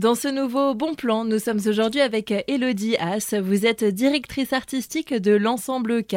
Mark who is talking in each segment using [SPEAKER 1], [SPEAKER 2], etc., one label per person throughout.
[SPEAKER 1] Dans ce nouveau bon plan, nous sommes aujourd'hui avec Elodie Haas. Vous êtes directrice artistique de l'ensemble K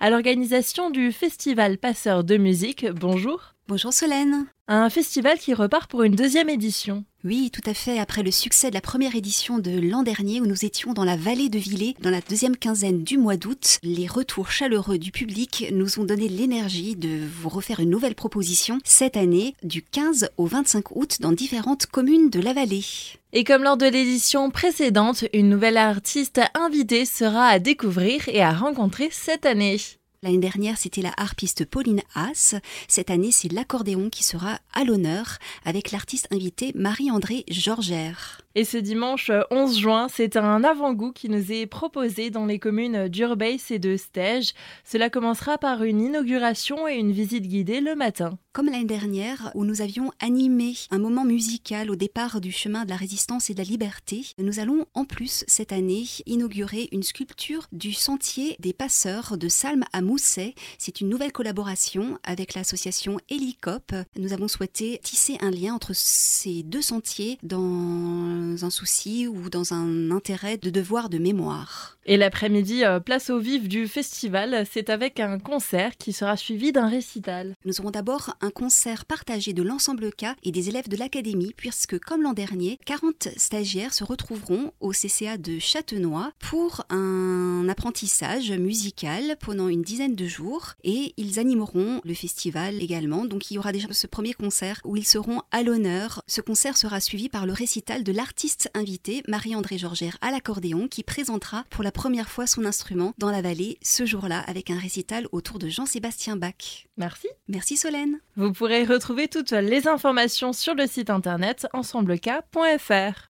[SPEAKER 1] à l'organisation du festival Passeur de musique. Bonjour.
[SPEAKER 2] Bonjour Solène.
[SPEAKER 1] Un festival qui repart pour une deuxième édition.
[SPEAKER 2] Oui, tout à fait. Après le succès de la première édition de l'an dernier, où nous étions dans la vallée de Villers, dans la deuxième quinzaine du mois d'août, les retours chaleureux du public nous ont donné l'énergie de vous refaire une nouvelle proposition cette année, du 15 au 25 août, dans différentes communes de la vallée.
[SPEAKER 1] Et comme lors de l'édition précédente, une nouvelle artiste invitée sera à découvrir et à rencontrer cette année.
[SPEAKER 2] L'année dernière, c'était la harpiste Pauline Haas. Cette année, c'est l'accordéon qui sera à l'honneur avec l'artiste invitée Marie-André Georgère.
[SPEAKER 1] Et ce dimanche 11 juin, c'est un avant-goût qui nous est proposé dans les communes d'Urbeis et de Stège. Cela commencera par une inauguration et une visite guidée le matin.
[SPEAKER 2] Comme l'année dernière, où nous avions animé un moment musical au départ du chemin de la résistance et de la liberté, nous allons en plus cette année inaugurer une sculpture du sentier des passeurs de Salm à Mousset. C'est une nouvelle collaboration avec l'association Helicop. Nous avons souhaité tisser un lien entre ces deux sentiers dans un souci ou dans un intérêt de devoir de mémoire.
[SPEAKER 1] Et l'après-midi, euh, place au vif du festival, c'est avec un concert qui sera suivi d'un récital.
[SPEAKER 2] Nous aurons d'abord un concert partagé de l'ensemble K et des élèves de l'académie, puisque comme l'an dernier, 40 stagiaires se retrouveront au CCA de Châtenois pour un apprentissage musical pendant une dizaine de jours et ils animeront le festival également. Donc il y aura déjà ce premier concert où ils seront à l'honneur. Ce concert sera suivi par le récital de l'artiste artiste invité, Marie-André Georgère à l'accordéon, qui présentera pour la première fois son instrument dans la vallée ce jour-là avec un récital autour de Jean-Sébastien Bach.
[SPEAKER 1] Merci.
[SPEAKER 2] Merci Solène.
[SPEAKER 1] Vous pourrez retrouver toutes les informations sur le site internet ensembleca.fr.